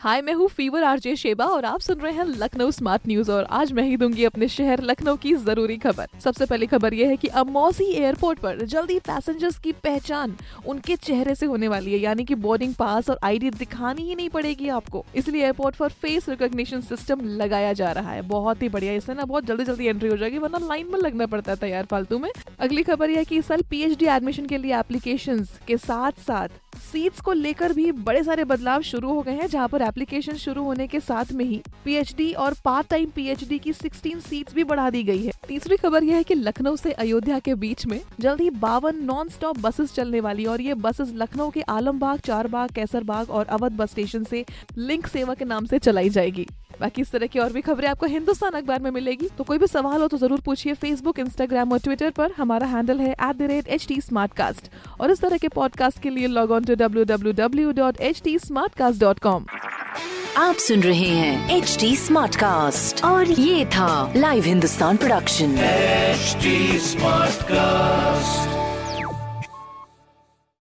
हाय, मैं हूँ fever RJ Sheba और आप सुन रहे हैं लखनऊ स्मार्ट न्यूज़ और आज मैं ही दूँगी अपने शहर लखनऊ की ज़रूरी खबर। सबसे पहली खबर ये है कि अब मौसी एयरपोर्ट पर जल्दी पैसेंजर्स की पहचान उनके चेहरे से होने वाली है, यानी कि बोर्डिंग पास और आईडी दिखानी ही नहीं पड़ेगी आपको। इसलिए एयरपोर्ट पर फेस रिकॉग्निशन सिस्टम लगाया जा रहा है। बहुत ही बढ़िया, इससे ना बहुत जल्दी जल्दी एंट्री हो जाएगी, वरना लाइन में लगना पड़ता है तैयार फालतू में। अगली खबर यह है कि इस साल पीएचडी एडमिशन के लिए एप्लीकेशन के साथ साथ सीट्स को लेकर भी बड़े सारे बदलाव शुरू हो गए हैं, जहाँ पर एप्लीकेशन शुरू होने के साथ में ही पीएचडी और पार्ट टाइम पीएचडी की 16 सीट्स भी बढ़ा दी गई है। तीसरी खबर यह है कि लखनऊ से अयोध्या के बीच में जल्द ही बावन नॉन स्टॉप बसेस चलने वाली और ये बसेस लखनऊ के आलमबाग, चारबाग, कैसरबाग और अवध बस स्टेशन से लिंक सेवा के नाम से चलाई जाएगी। बाकी इस तरह की और भी खबरें आपको हिंदुस्तान अखबार में मिलेगी। तो कोई भी सवाल हो तो ज़रूर पूछिए फेसबुक इंस्टाग्राम और ट्विटर पर। हमारा हैंडल है at the rate H T और इस तरह के पॉडकास्ट के लिए log on to W W W dot H T smart cast dot com आप सुन रहे हैं एच डी स्मार्ट कास्ट और ये था live Hindustan production HD Smartcast.